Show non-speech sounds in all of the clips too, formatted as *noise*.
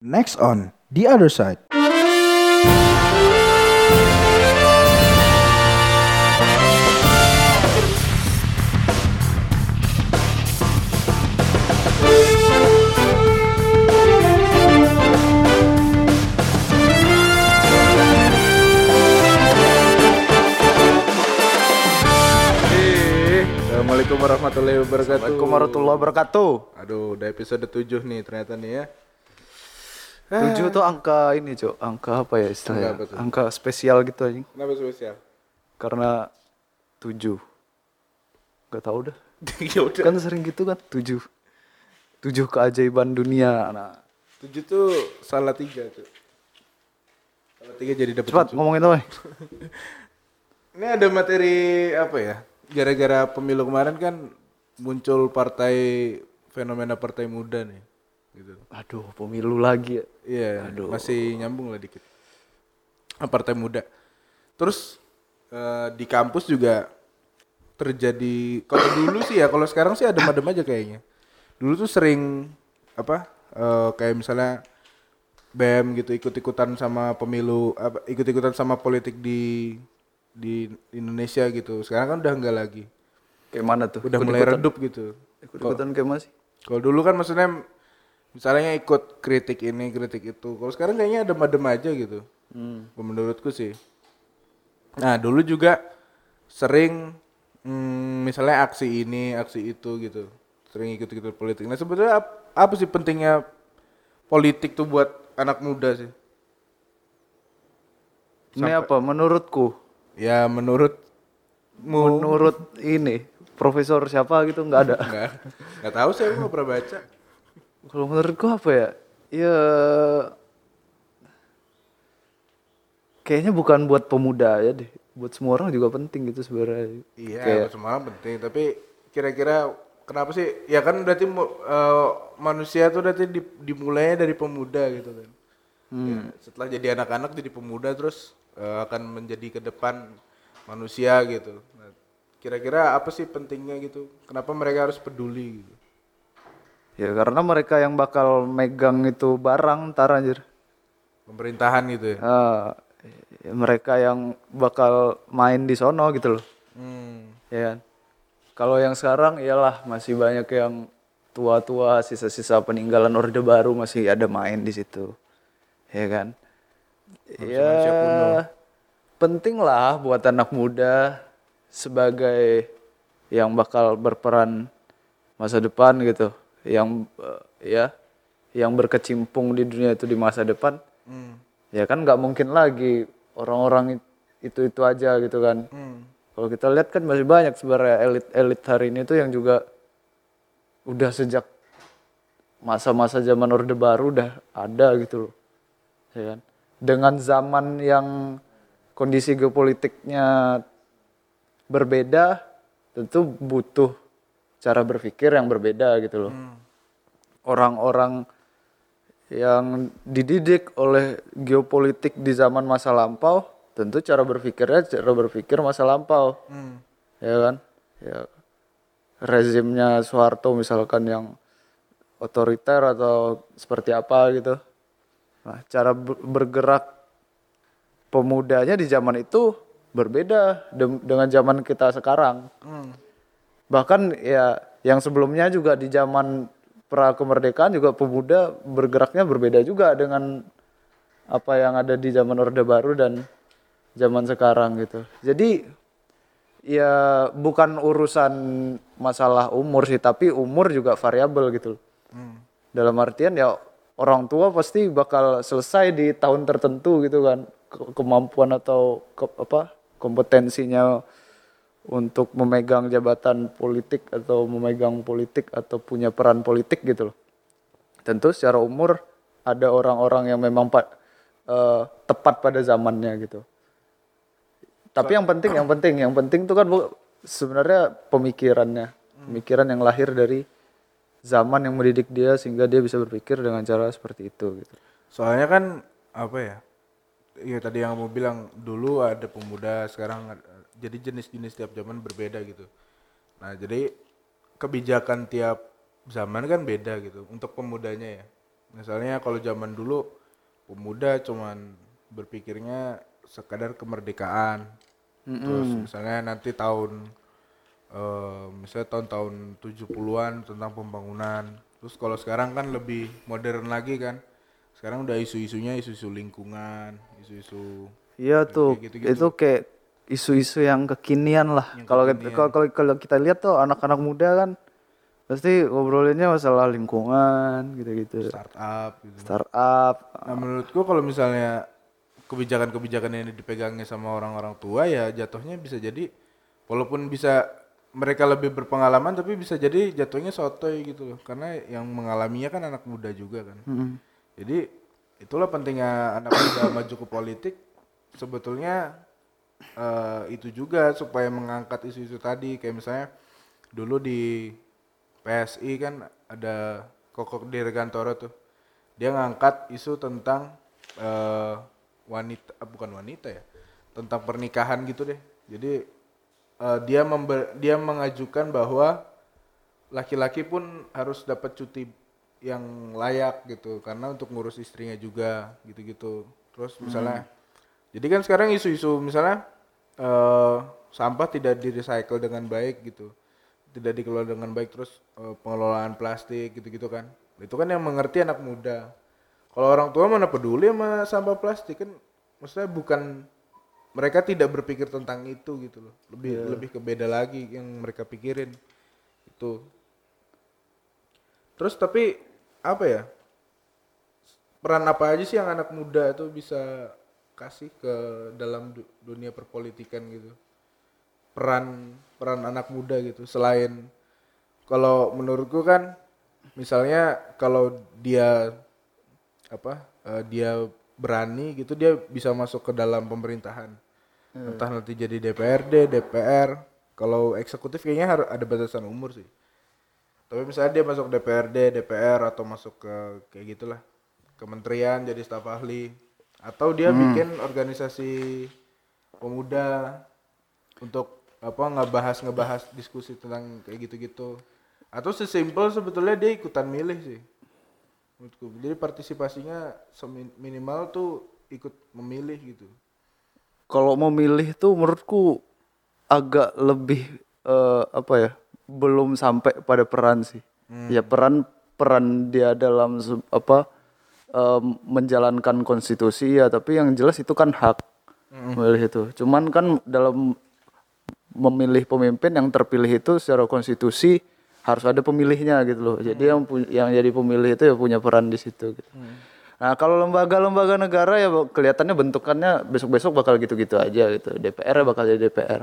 Next on The Other Side. Assalamualaikum warahmatullahi wabarakatuh. Assalamualaikum warahmatullahi wabarakatuh. Aduh, udah episode 7 nih ternyata nih ya. Tujuh tuh angka ini, Cok. Angka apa ya istilahnya? Angka? Angka spesial gitu aja. Kenapa spesial? Karena tujuh. Gak tau dah. *laughs* ya udah. Kan sering gitu kan, tujuh. Tujuh keajaiban dunia. Nah, 7 tuh salah tiga tuh. Salah tiga jadi dapat cepat tujuh. ngomongin apa? *laughs* Ini ada materi apa ya? Gara-gara pemilu kemarin kan muncul partai fenomena partai muda nih. Gitu. Aduh, pemilu lagi ya. Iya, masih nyambung lah dikit. Ah, Partai muda. Terus eh, di kampus juga terjadi kalau dulu sih ya, kalau sekarang sih adem-adem aja kayaknya. Dulu tuh sering apa? eh, kayak misalnya BEM gitu ikut-ikutan sama pemilu, apa, ikut-ikutan sama politik di di Indonesia gitu. Sekarang kan udah enggak lagi. Kayak mana tuh? Udah mulai redup gitu. Ikut-ikutan kayak mana sih? Kalau dulu kan maksudnya misalnya ikut kritik ini, kritik itu. Kalau sekarang kayaknya adem-adem aja gitu. Menurutku sih. Nah, dulu juga sering mm, misalnya aksi ini, aksi itu gitu. Sering ikut-ikut politik. Nah, sebetulnya ap- apa sih pentingnya politik tuh buat anak muda sih? Ini apa? Menurutku, Ya menurutmu menurut ini profesor siapa gitu nggak ada. enggak enggak tahu sih aku nggak pernah baca. Kalau menurutku apa ya? Ya kayaknya bukan buat pemuda ya deh. Buat semua orang juga penting gitu sebenarnya. Iya, Kayak- semua orang penting. Tapi kira-kira kenapa sih? Ya kan berarti eh, manusia tuh berarti di- dimulainya dari pemuda gitu kan. Ya, setelah jadi anak-anak jadi pemuda terus eh, akan menjadi ke depan manusia gitu. Nah, kira-kira apa sih pentingnya gitu? Kenapa mereka harus peduli gitu? Ya karena mereka yang bakal megang itu barang ntar anjir. Pemerintahan gitu ya. Ya mereka yang bakal main di sono gitu loh. Hmm. Ya kan? Kalau yang sekarang iyalah masih banyak yang tua-tua sisa-sisa peninggalan Orde Baru masih ada main di situ. Ya kan? Ya penting lah buat anak muda sebagai yang bakal berperan masa depan gitu. Yang eh, ya yang berkecimpung di dunia itu di masa depan. Hmm. Ya kan nggak mungkin lagi orang-orang itu itu aja gitu kan. Hmm. Kalau kita lihat kan masih banyak sebenarnya elit-elit hari ini tuh yang juga udah sejak masa-masa zaman Orde Baru udah ada gitu loh. Ya kan? Dengan zaman yang kondisi geopolitiknya berbeda, tentu butuh cara berpikir yang berbeda gitu loh. Orang-orang yang dididik oleh geopolitik di zaman masa lampau, tentu cara berpikirnya cara berpikir masa lampau, Hmm. ya kan? Ya rezimnya Soeharto misalkan yang otoriter atau seperti apa gitu. Nah, cara ber- bergerak pemudanya di zaman itu berbeda dem- dengan zaman kita sekarang. Hmm. Bahkan ya yang sebelumnya juga di zaman pra kemerdekaan juga pemuda bergeraknya berbeda juga dengan apa yang ada di zaman Orde Baru dan zaman sekarang gitu. Jadi ya bukan urusan masalah umur sih, tapi umur juga variabel gitu. loh. Dalam artian ya orang tua pasti bakal selesai di tahun tertentu gitu kan Ke- kemampuan atau ke- apa kompetensinya untuk memegang jabatan politik atau memegang politik atau punya peran politik gitu loh. Tentu secara umur ada orang-orang yang memang pa- eh, tepat pada zamannya gitu. Tapi yang penting, yang penting, yang penting itu kan sebenarnya pemikirannya, pemikiran yang lahir dari zaman yang mendidik dia sehingga dia bisa berpikir dengan cara seperti itu gitu. Soalnya kan apa ya? Iya tadi yang kamu bilang dulu ada pemuda, sekarang jadi jenis-jenis tiap zaman berbeda gitu. Nah jadi kebijakan tiap zaman kan beda gitu untuk pemudanya ya. Misalnya kalau zaman dulu pemuda cuman berpikirnya sekadar kemerdekaan. Terus misalnya nanti tahun eh, misalnya tahun-tahun 70-an tentang pembangunan. Terus kalau sekarang kan lebih modern lagi kan. Sekarang udah isu-isunya isu-isu lingkungan, isu-isu Iya tuh, gitu-gitu. itu kayak isu-isu yang kekinian lah. Kalau kita- kalau kalau- kita lihat tuh anak-anak muda kan pasti ngobrolinnya masalah lingkungan gitu-gitu. startup gitu. Startup. Nah menurutku kalau misalnya kebijakan-kebijakan yang dipegangnya sama orang-orang tua ya jatuhnya bisa jadi walaupun bisa mereka lebih berpengalaman tapi bisa jadi jatuhnya sotoy gitu loh karena yang mengalaminya kan anak muda juga kan. Jadi itulah pentingnya anak muda *coughs* maju ke politik sebetulnya eh, itu juga supaya mengangkat isu-isu tadi. Kayak misalnya dulu di PSI kan ada Koko Dirgantoro tuh. Dia ngangkat isu tentang eh, wanita ah, bukan wanita ya tentang pernikahan gitu deh. Jadi eh, dia member- dia mengajukan bahwa laki-laki pun harus dapat cuti yang layak gitu. Karena untuk ngurus istrinya juga gitu-gitu. Terus misalnya jadi kan sekarang isu-isu misalnya eh, sampah tidak di recycle dengan baik gitu. Tidak dikelola dengan baik terus eh, pengelolaan plastik gitu-gitu kan. Itu kan yang mengerti anak muda. Kalau orang tua mana peduli sama sampah plastik kan? Maksudnya bukan mereka tidak berpikir tentang itu gitu loh. Lebih lebih ke beda lagi yang mereka pikirin. Itu. Terus tapi apa ya? Peran apa aja sih yang anak muda itu bisa kasih ke dalam du- dunia perpolitikan gitu. Peran peran anak muda gitu. Selain kalau menurutku kan misalnya kalau dia apa eh, dia berani gitu dia bisa masuk ke dalam pemerintahan. Entah nanti jadi DPRD DPR kalau eksekutif kayaknya harus ada batasan umur sih. Tapi misalnya dia masuk DPRD DPR atau masuk ke kayak gitulah. Kementerian jadi staf ahli atau dia bikin organisasi pemuda untuk apa ngebahas ngebahas diskusi tentang kayak gitu-gitu atau sesimpel sebetulnya dia ikutan milih sih menurutku jadi partisipasinya minimal tuh ikut memilih gitu Kalau memilih tuh menurutku agak lebih eh, apa ya? Belum sampai pada peran sih. Ya peran peran dia dalam apa eh, menjalankan konstitusi ya, tapi yang jelas itu kan hak memilih itu. Cuman kan dalam memilih pemimpin yang terpilih itu secara konstitusi harus ada pemilihnya gitu loh. Jadi yang pu- yang jadi pemilih itu ya punya peran di situ gitu. Nah, kalau lembaga-lembaga negara ya kelihatannya bentukannya besok-besok bakal gitu-gitu aja gitu. DPR ya bakal jadi DPR.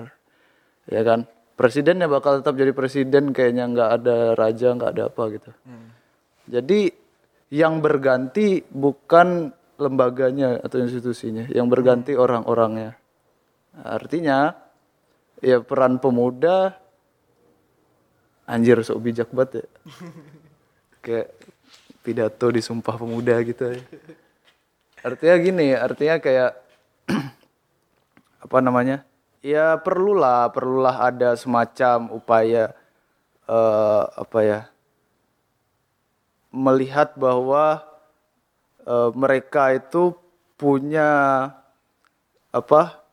Ya kan? Presiden ya bakal tetap jadi presiden kayaknya nggak ada raja, nggak ada apa gitu. Jadi yang berganti bukan lembaganya atau institusinya, yang berganti orang-orangnya. Artinya ya peran pemuda anjir sok bijak banget ya. *laughs* Kayak pidato di Sumpah Pemuda gitu ya. Artinya gini, artinya kayak *clears throat* apa namanya? Ya perlulah, perlulah ada semacam upaya eh apa ya? Melihat bahwa eh, mereka itu punya apa?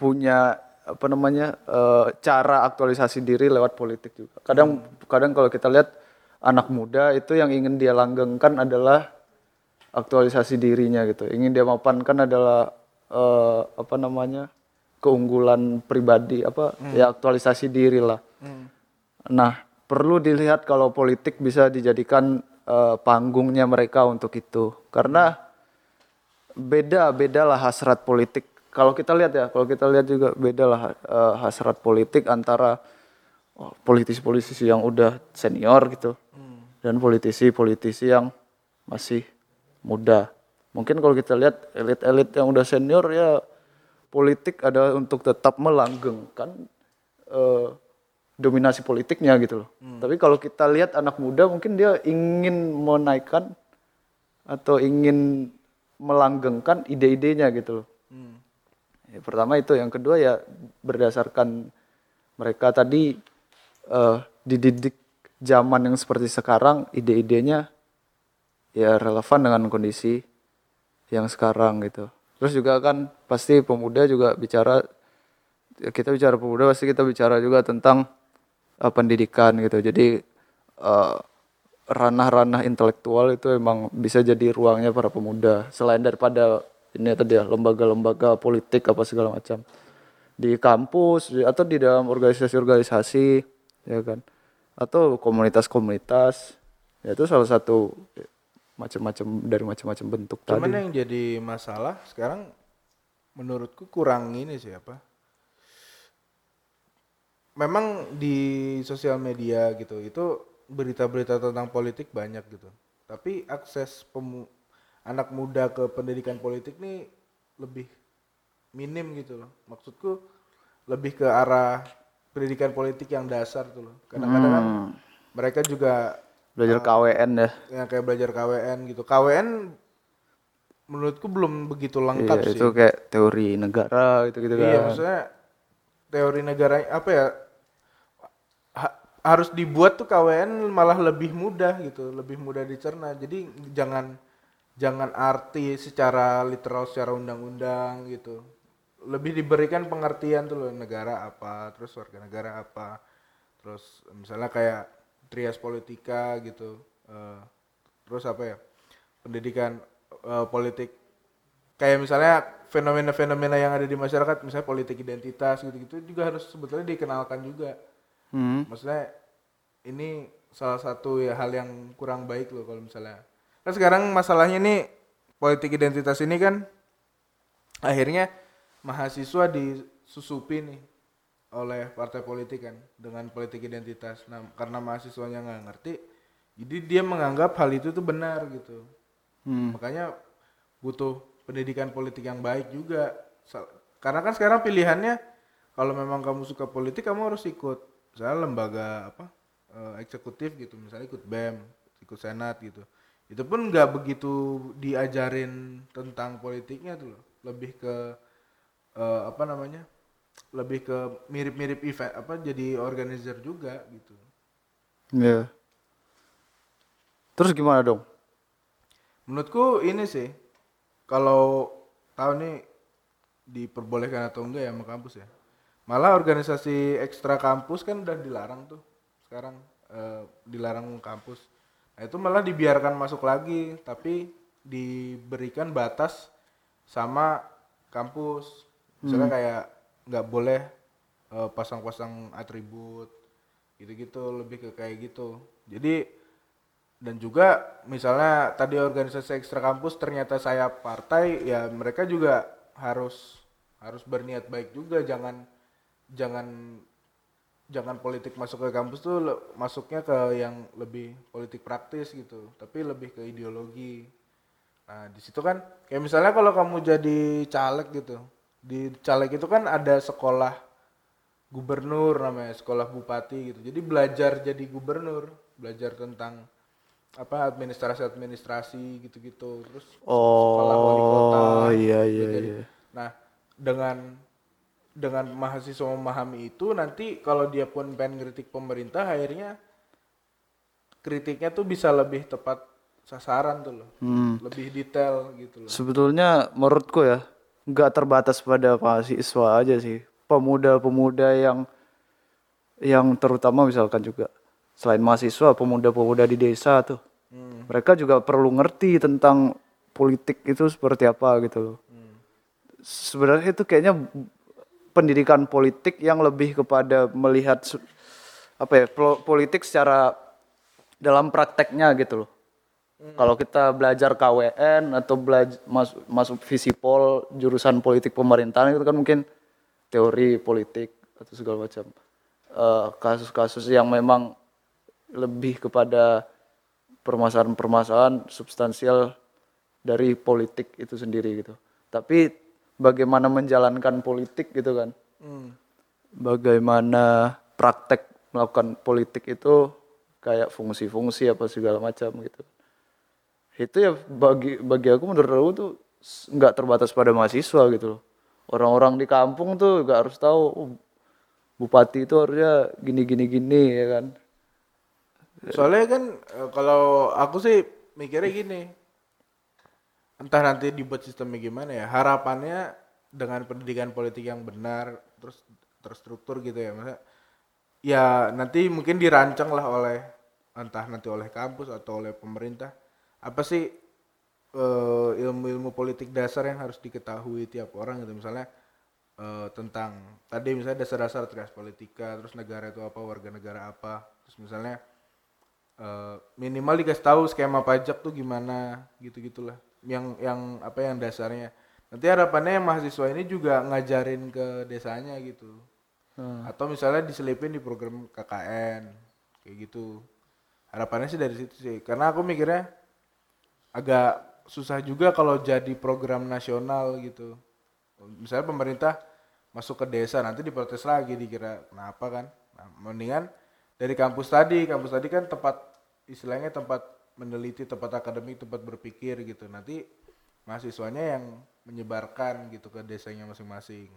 punya apa namanya eh, cara aktualisasi diri lewat politik juga. Kadang kadang kalau kita lihat anak muda itu yang ingin dia langgengkan adalah aktualisasi dirinya gitu. Ingin dia mapankan adalah eh, apa namanya keunggulan pribadi apa ya aktualisasi diri lah. Nah perlu dilihat kalau politik bisa dijadikan eh, panggungnya mereka untuk itu. Karena beda beda lah hasrat politik. Kalau kita lihat ya kalau kita lihat juga beda lah eh, hasrat politik antara oh, politisi-politisi yang udah senior gitu dan politisi-politisi yang masih muda. Mungkin kalau kita lihat elit-elit yang udah senior ya politik adalah untuk tetap melanggengkan eh, dominasi politiknya gitu loh. Tapi kalau kita lihat anak muda mungkin dia ingin menaikkan atau ingin melanggengkan ide-idenya gitu loh. Ya, pertama itu, yang kedua ya berdasarkan mereka tadi eh, dididik zaman yang seperti sekarang, ide-idenya ya relevan dengan kondisi yang sekarang gitu. Terus juga kan pasti pemuda juga bicara ya kita bicara pemuda pasti kita bicara juga tentang eh, pendidikan gitu. Jadi eh, ranah-ranah intelektual itu emang bisa jadi ruangnya para pemuda. Selain daripada ini tadi ya lembaga-lembaga politik apa segala macam. Di kampus di- atau di dalam organisasi-organisasi ya kan. Atau komunitas-komunitas. Ya itu salah satu macam-macam dari macam-macam bentuk Cuman tadi. yang jadi masalah sekarang menurutku kurang ini sih apa? Memang di sosial media gitu itu berita-berita tentang politik banyak gitu. Tapi akses pemu anak muda ke pendidikan politik nih lebih minim gitu loh. Maksudku lebih ke arah pendidikan politik yang dasar tuh loh. Kadang-kadang kan Hmm. mereka juga belajar KWN ya yang kayak belajar KWN gitu. KWN menurutku belum begitu lengkap Iya, sih. itu kayak teori negara gitu gitu Iya, kan maksudnya teori negara apa ya? Ha- harus dibuat tuh KWN malah lebih mudah gitu, lebih mudah dicerna. Jadi jangan jangan arti secara literal secara undang-undang gitu. Lebih diberikan pengertian tuh loh negara apa, terus warga negara apa. Terus misalnya kayak trias politika gitu. eh, terus apa ya? Pendidikan eh, politik kayak misalnya fenomena-fenomena yang ada di masyarakat misalnya politik identitas gitu-gitu juga harus sebetulnya dikenalkan juga Hmm. maksudnya ini salah satu ya hal yang kurang baik loh kalau misalnya. Kan sekarang masalahnya nih politik identitas ini kan akhirnya mahasiswa disusupi nih oleh partai politik kan dengan politik identitas. Nah karena mahasiswanya nggak ngerti jadi dia menganggap hal itu tuh benar gitu. Hmm. makanya butuh pendidikan politik yang baik juga. Karena kan sekarang pilihannya kalau memang kamu suka politik kamu harus ikut misalnya lembaga apa eh, eksekutif gitu misalnya ikut bem ikut senat gitu itu pun nggak begitu diajarin tentang politiknya tuh loh lebih ke eh, apa namanya lebih ke mirip-mirip event apa jadi organizer juga gitu Iya. Terus gimana dong? Menurutku ini sih kalau tahu nih diperbolehkan atau enggak ya sama kampus ya. Malah organisasi ekstra kampus kan udah dilarang tuh sekarang eh, dilarang kampus. Nah itu malah dibiarkan masuk lagi tapi diberikan batas sama kampus. Misalnya kayak nggak boleh eh, pasang-pasang atribut gitu-gitu lebih ke kayak gitu. Jadi dan juga misalnya tadi organisasi ekstra kampus ternyata saya partai ya mereka juga harus harus berniat baik juga jangan jangan jangan politik masuk ke kampus tuh le- masuknya ke yang lebih politik praktis gitu tapi lebih ke ideologi nah di situ kan kayak misalnya kalau kamu jadi caleg gitu di caleg itu kan ada sekolah gubernur namanya sekolah bupati gitu jadi belajar jadi gubernur belajar tentang apa administrasi administrasi gitu-gitu terus sekolah wali kota Oh iya gitu. iya Jadi, iya. nah dengan dengan mahasiswa memahami itu nanti kalau dia pun pengen kritik pemerintah akhirnya kritiknya tuh bisa lebih tepat sasaran tuh loh Hmm. lebih detail gitu loh Sebetulnya menurutku ya nggak terbatas pada mahasiswa aja sih. Pemuda-pemuda yang yang terutama misalkan juga selain mahasiswa, pemuda-pemuda di desa tuh. Mereka juga perlu ngerti tentang politik itu seperti apa gitu loh. Sebenarnya itu kayaknya pendidikan politik yang lebih kepada melihat apa ya pol- politik secara dalam prakteknya gitu loh. Kalau kita belajar KWN atau belajar masuk masuk visipol jurusan politik pemerintahan itu kan mungkin teori politik atau segala macam Eh, kasus-kasus yang memang lebih kepada permasalahan-permasalahan substansial dari politik itu sendiri gitu. Tapi bagaimana menjalankan politik gitu kan? Hmm. Bagaimana praktek melakukan politik itu kayak fungsi-fungsi apa segala macam gitu itu ya bagi bagi aku menurut aku tuh nggak terbatas pada mahasiswa gitu loh orang-orang di kampung tuh nggak harus tahu oh, bupati itu harusnya gini gini gini ya kan Soalnya kan eh, kalau aku sih mikirnya gini entah nanti dibuat sistemnya gimana ya. Harapannya dengan pendidikan politik yang benar terus terstruktur gitu ya masa ya nanti mungkin dirancang lah oleh entah nanti oleh kampus atau oleh pemerintah. Apa sih eh, ilmu-ilmu politik dasar yang harus diketahui tiap orang gitu? Misalnya eh, tentang tadi misalnya dasar-dasar trias politika terus negara itu apa warga negara apa. Terus misalnya eh, minimal dikasih tahu skema pajak tuh gimana gitu gitulah yang yang apa yang dasarnya. Nanti harapannya yang mahasiswa ini juga ngajarin ke desanya gitu. Atau misalnya diselipin di program KKN kayak gitu. Harapannya sih dari situ sih. Karena aku mikirnya agak susah juga kalau jadi program nasional gitu. Misalnya pemerintah masuk ke desa nanti diprotes lagi dikira kenapa kan? Nah, mendingan dari kampus tadi. Kampus tadi kan tempat istilahnya tempat meneliti tempat akademik tempat berpikir gitu nanti mahasiswanya yang menyebarkan gitu ke desanya masing-masing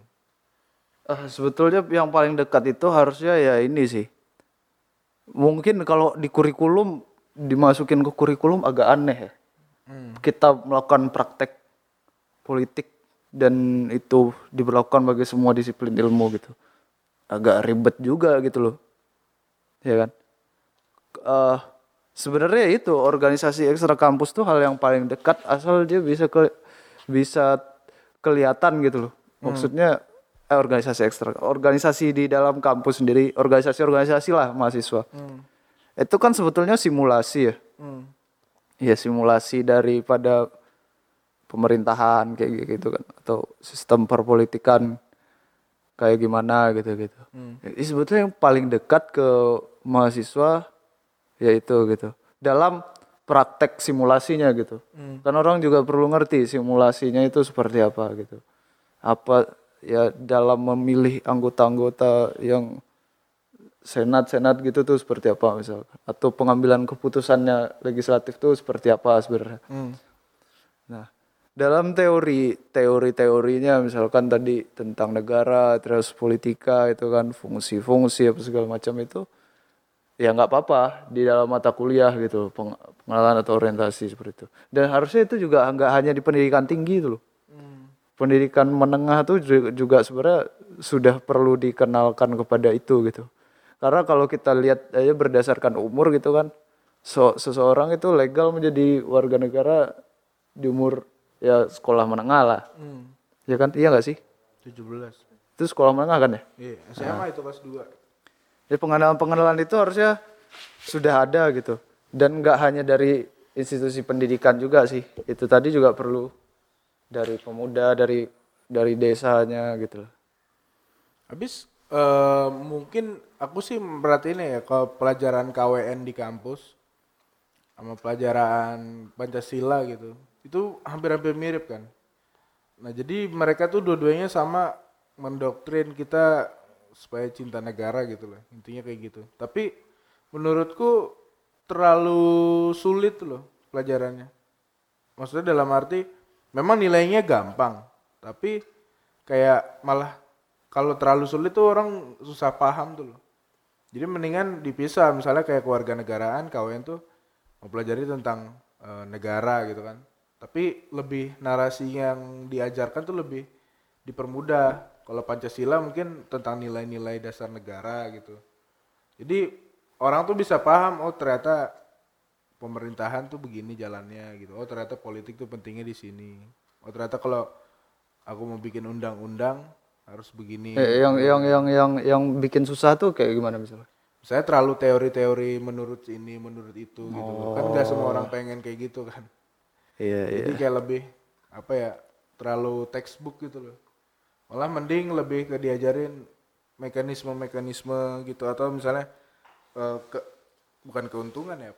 Eh, sebetulnya yang paling dekat itu harusnya ya ini sih. Mungkin kalau di kurikulum dimasukin ke kurikulum agak aneh ya. Kita melakukan praktek politik dan itu diberlakukan bagi semua disiplin ilmu gitu. Agak ribet juga gitu loh. Ya kan? Eh sebenarnya itu organisasi ekstra kampus tuh hal yang paling dekat asal dia bisa ke bisa kelihatan gitu loh. Maksudnya eh, organisasi ekstra, organisasi di dalam kampus sendiri, organisasi-organisasi lah mahasiswa. Itu kan sebetulnya simulasi ya. Ya simulasi daripada pemerintahan kayak gitu kan atau sistem perpolitikan kayak gimana gitu gitu. Ini sebetulnya yang paling dekat ke mahasiswa yaitu gitu. Dalam praktek simulasinya gitu. Kan orang juga perlu ngerti simulasinya itu seperti apa gitu. Apa ya dalam memilih anggota-anggota yang senat-senat gitu tuh seperti apa misalkan atau pengambilan keputusannya legislatif tuh seperti apa sebenarnya. Nah, dalam teori teori-teorinya misalkan tadi tentang negara terus politika itu kan fungsi-fungsi apa segala macam itu ya nggak apa-apa. Di dalam mata kuliah gitu peng- pengenalan atau orientasi seperti itu. Dan harusnya itu juga nggak hanya di pendidikan tinggi itu loh. Pendidikan menengah tuh ju- juga sebenarnya sudah perlu dikenalkan kepada itu gitu. Karena kalau kita lihat aja berdasarkan umur gitu kan so- seseorang itu legal menjadi warga negara di umur ya sekolah menengah lah. Ya kan? Iya nggak sih? 17 itu sekolah menengah kan ya? Iya SMA itu kelas 2 jadi pengenalan-pengenalan itu harusnya sudah ada gitu. Dan nggak hanya dari institusi pendidikan juga sih. Itu tadi juga perlu dari pemuda, dari dari desanya gitu. Habis eh, mungkin aku sih merhatiin ya kalau pelajaran KWN di kampus sama pelajaran Pancasila gitu. Itu hampir-hampir mirip kan. Nah, jadi mereka tuh dua-duanya sama mendoktrin kita supaya cinta negara gitu loh. Intinya kayak gitu. Tapi menurutku terlalu sulit loh pelajarannya. Maksudnya dalam arti memang nilainya gampang, tapi kayak malah kalau terlalu sulit tuh orang susah paham tuh loh. Jadi mendingan dipisah misalnya kayak kewarganegaraan KWN tuh mempelajari tentang eh, negara gitu kan. Tapi lebih narasi yang diajarkan tuh lebih dipermudah. Kalau Pancasila mungkin tentang nilai-nilai dasar negara gitu. Jadi orang tuh bisa paham oh ternyata pemerintahan tuh begini jalannya gitu. Oh ternyata politik tuh pentingnya di sini. Oh ternyata kalau aku mau bikin undang-undang harus begini. Eh, yang yang yang yang yang bikin susah tuh kayak gimana misalnya? Saya terlalu teori-teori menurut ini, menurut itu gitu. loh. Kan nggak semua orang pengen kayak gitu kan. Iya Jadi kayak lebih apa ya terlalu textbook gitu loh. Malah mending lebih ke diajarin mekanisme-mekanisme gitu atau misalnya eh, ke bukan keuntungan ya.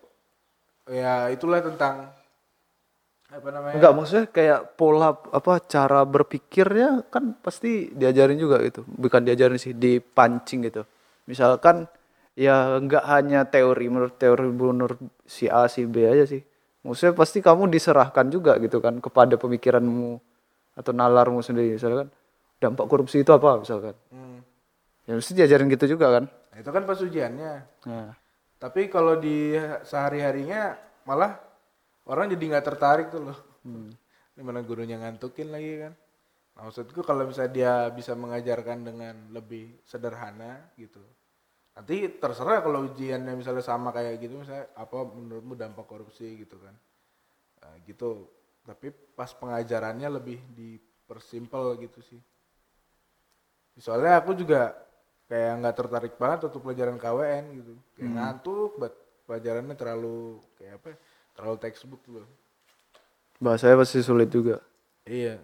Ya itulah tentang apa namanya? Enggak maksudnya kayak pola apa cara berpikirnya kan pasti diajarin juga gitu. Bukan diajarin sih dipancing gitu. Misalkan ya enggak hanya teori menurut teori menurut si A si B aja sih. Maksudnya pasti kamu diserahkan juga gitu kan kepada pemikiranmu atau nalarmu sendiri misalkan dampak korupsi itu apa misalkan. Hmm. Ya mesti diajarin gitu juga kan. Nah, itu kan pas ujiannya. Nah, Tapi kalau di sehari-harinya malah orang jadi nggak tertarik tuh loh *laughs* di mana gurunya ngantukin lagi kan nah, maksudku kalau misalnya dia bisa mengajarkan dengan lebih sederhana gitu nanti terserah kalau ujiannya misalnya sama kayak gitu misalnya apa menurutmu dampak korupsi gitu kan Nah, gitu tapi pas pengajarannya lebih dipersimpel gitu sih soalnya aku juga kayak nggak tertarik banget untuk pelajaran KWN gitu. Kayak ngantuk buat pelajarannya terlalu kayak apa ya, terlalu textbook loh. Bahasanya pasti sulit juga. Iya.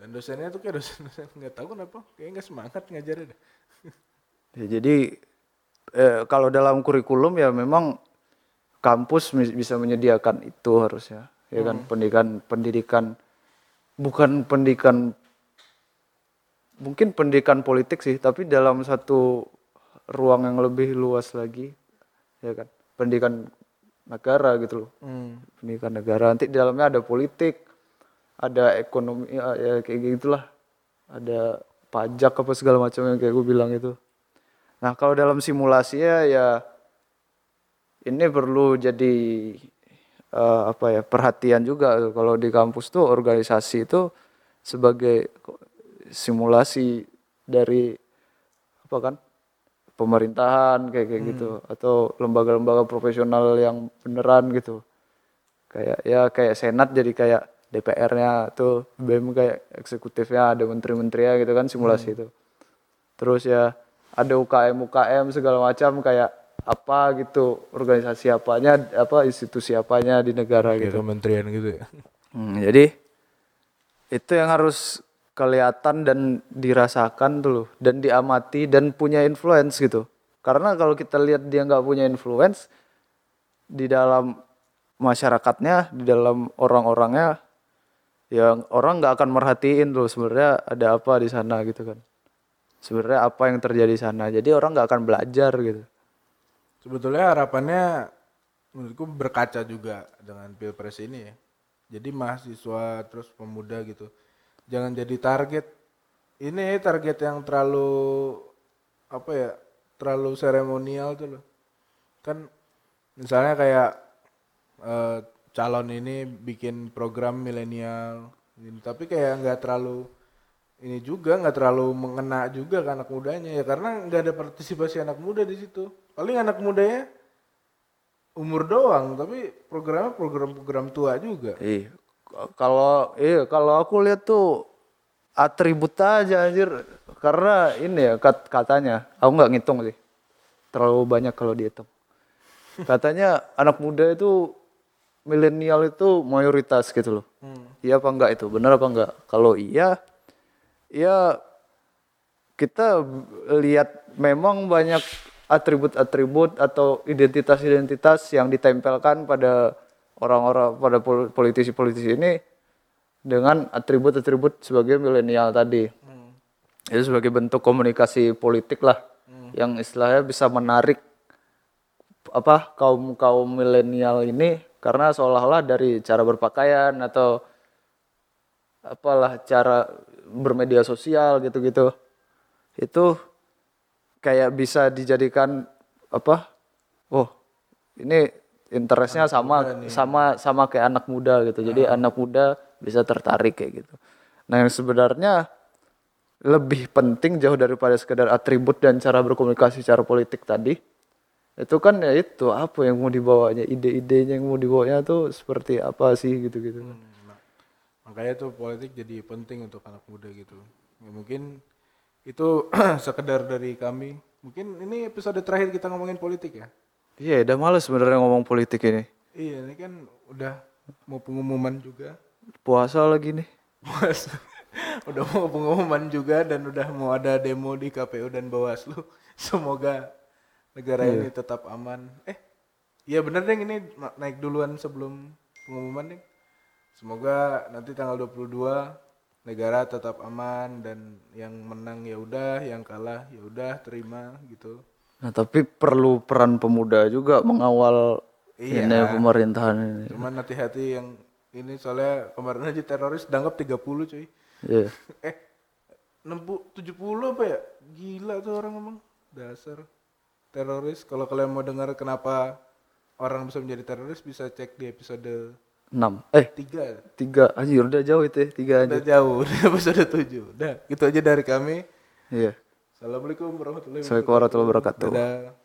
Dan dosennya tuh kayak dosen-dosen *laughs* nggak tahu kenapa kayak nggak semangat ngajarin. *laughs* Ya, jadi eh, kalau dalam kurikulum ya memang kampus bisa menyediakan itu harusnya ya kan? Pendidikan pendidikan bukan pendidikan mungkin pendidikan politik sih tapi dalam satu ruang yang lebih luas lagi ya kan? Pendidikan negara gitu loh. Pendidikan negara. Nanti di dalamnya ada politik ada ekonomi ya, ya kayak gitulah. Ada pajak apa segala macam yang kayak gue bilang itu. Nah kalau dalam simulasinya ya ini perlu jadi eh, apa ya perhatian juga kalau di kampus tuh organisasi itu sebagai simulasi dari apa kan pemerintahan kayak kayak gitu. Atau lembaga-lembaga profesional yang beneran gitu. Kayak ya kayak senat jadi kayak DPR-nya tuh BEM kayak eksekutifnya ada menteri-menterinya gitu kan simulasi itu. Terus ya ada UKM UKM segala macam kayak apa gitu organisasi apanya apa institusi apanya di negara kayak gitu. kementerian gitu ya. Hmm, jadi itu yang harus kelihatan dan dirasakan tuh loh dan diamati dan punya influence gitu. Karena kalau kita lihat dia nggak punya influence di dalam masyarakatnya, di dalam orang-orangnya, yang orang nggak akan merhatiin tuh sebenarnya ada apa di sana gitu kan. Sebenarnya apa yang terjadi di sana. Jadi orang nggak akan belajar gitu. sebetulnya harapannya menurutku berkaca juga dengan pilpres ini ya jadi mahasiswa terus pemuda gitu jangan jadi target. Ini target yang terlalu apa ya terlalu seremonial tuh loh. Kan misalnya kayak eh, calon ini bikin program milenial tapi kayak nggak terlalu ini juga nggak terlalu mengena juga ke anak mudanya ya. Karena nggak ada partisipasi anak muda di situ. Paling anak mudanya umur doang tapi programnya program-program tua juga. Iya. Kalau iya kalau aku lihat tuh atribut aja anjir. Karena ini ya kat- katanya, aku nggak ngitung sih. Terlalu banyak kalau dihitung. Katanya anak muda itu milenial itu mayoritas gitu loh. Iya apa enggak itu? Benar apa enggak? Kalau iya ya kita lihat memang banyak atribut-atribut atau identitas-identitas yang ditempelkan pada orang-orang pada pol- politisi-politisi ini dengan atribut-atribut sebagai milenial tadi. Itu sebagai bentuk komunikasi politik lah yang istilahnya bisa menarik apa kaum kaum milenial ini karena seolah-olah dari cara berpakaian atau apalah cara bermedia sosial gitu-gitu itu kayak bisa dijadikan apa oh ini interestnya sama sama sama kayak anak muda gitu. Jadi anak muda bisa tertarik kayak gitu. Nah yang sebenarnya lebih penting jauh daripada sekedar atribut dan cara berkomunikasi secara politik tadi itu kan ya itu apa yang mau dibawanya ide-idenya yang mau dibawanya tuh seperti apa sih gitu-gitu. Nah, makanya tuh politik jadi penting untuk anak muda gitu. Ya, mungkin itu *clears throat* sekedar dari kami. Mungkin ini episode terakhir kita ngomongin politik ya iya udah males sebenarnya ngomong politik ini iya ini kan udah mau pengumuman juga puasa lagi nih Mas, *laughs* udah mau pengumuman juga dan udah mau ada demo di KPU dan Bawaslu. *laughs* Semoga negara ini tetap aman. Eh, iya bener deh ini na- naik duluan sebelum pengumuman deh. Semoga nanti tanggal 22 negara tetap aman dan yang menang ya udah, yang kalah ya udah terima gitu. Nah, tapi perlu peran pemuda juga mengawal Iya. ini pemerintahan ini. Cuman hati-hati yang ini soalnya kemarin aja teroris dianggap 30 cuy. Iya. *laughs* eh 60 70 apa ya? Gila tuh orang emang dasar. Teroris kalau kalian mau dengar kenapa orang bisa menjadi teroris bisa cek di episode 6 eh 3 tiga. Anjir udah jauh itu ya tiga aja Udah jauh, *laughs* udah episode 7 Udah, gitu aja dari kami. Iya Assalamualaikum warahmatullahi Assalamualaikum warahmatullahi wabarakatuh. Dadah